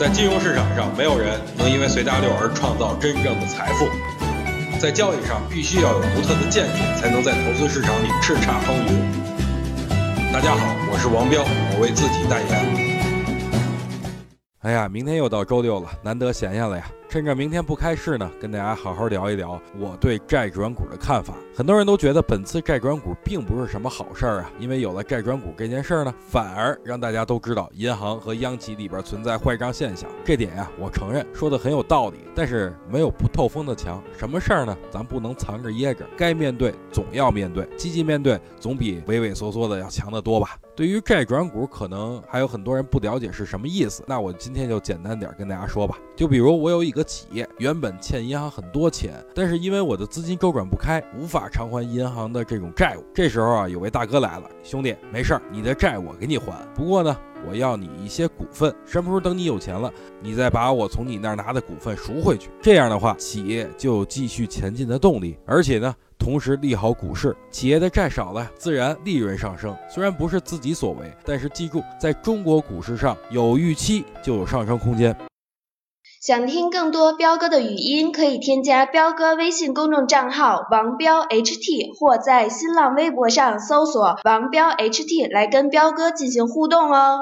在金融市场上，没有人能因为随大流而创造真正的财富。在交易上，必须要有独特的见解，才能在投资市场里叱咤风云。大家好，我是王彪，我为自己代言。哎呀，明天又到周六了，难得闲下了呀。趁着明天不开市呢，跟大家好好聊一聊我对债转股的看法。很多人都觉得本次债转股并不是什么好事儿啊，因为有了债转股这件事儿呢，反而让大家都知道银行和央企里边存在坏账现象。这点呀，我承认说的很有道理。但是没有不透风的墙，什么事儿呢？咱不能藏着掖着，该面对总要面对，积极面对总比畏畏缩缩的要强得多吧。对于债转股，可能还有很多人不了解是什么意思，那我今天就简单点跟大家说吧。就比如我有一个个企业，原本欠银行很多钱，但是因为我的资金周转不开，无法偿还银行的这种债务。这时候啊，有位大哥来了，兄弟，没事儿，你的债我给你还，不过呢，我要你一些股份，什么时候等你有钱了，你再把我从你那儿拿的股份赎回去。这样的话，企业就有继续前进的动力，而且呢，同时利好股市，企业的债少了，自然利润上升。虽然不是自己所为，但是记住，在中国股市上有预期就有上升空间。想听更多彪哥的语音，可以添加彪哥微信公众账号王彪 HT，或在新浪微博上搜索王彪 HT 来跟彪哥进行互动哦。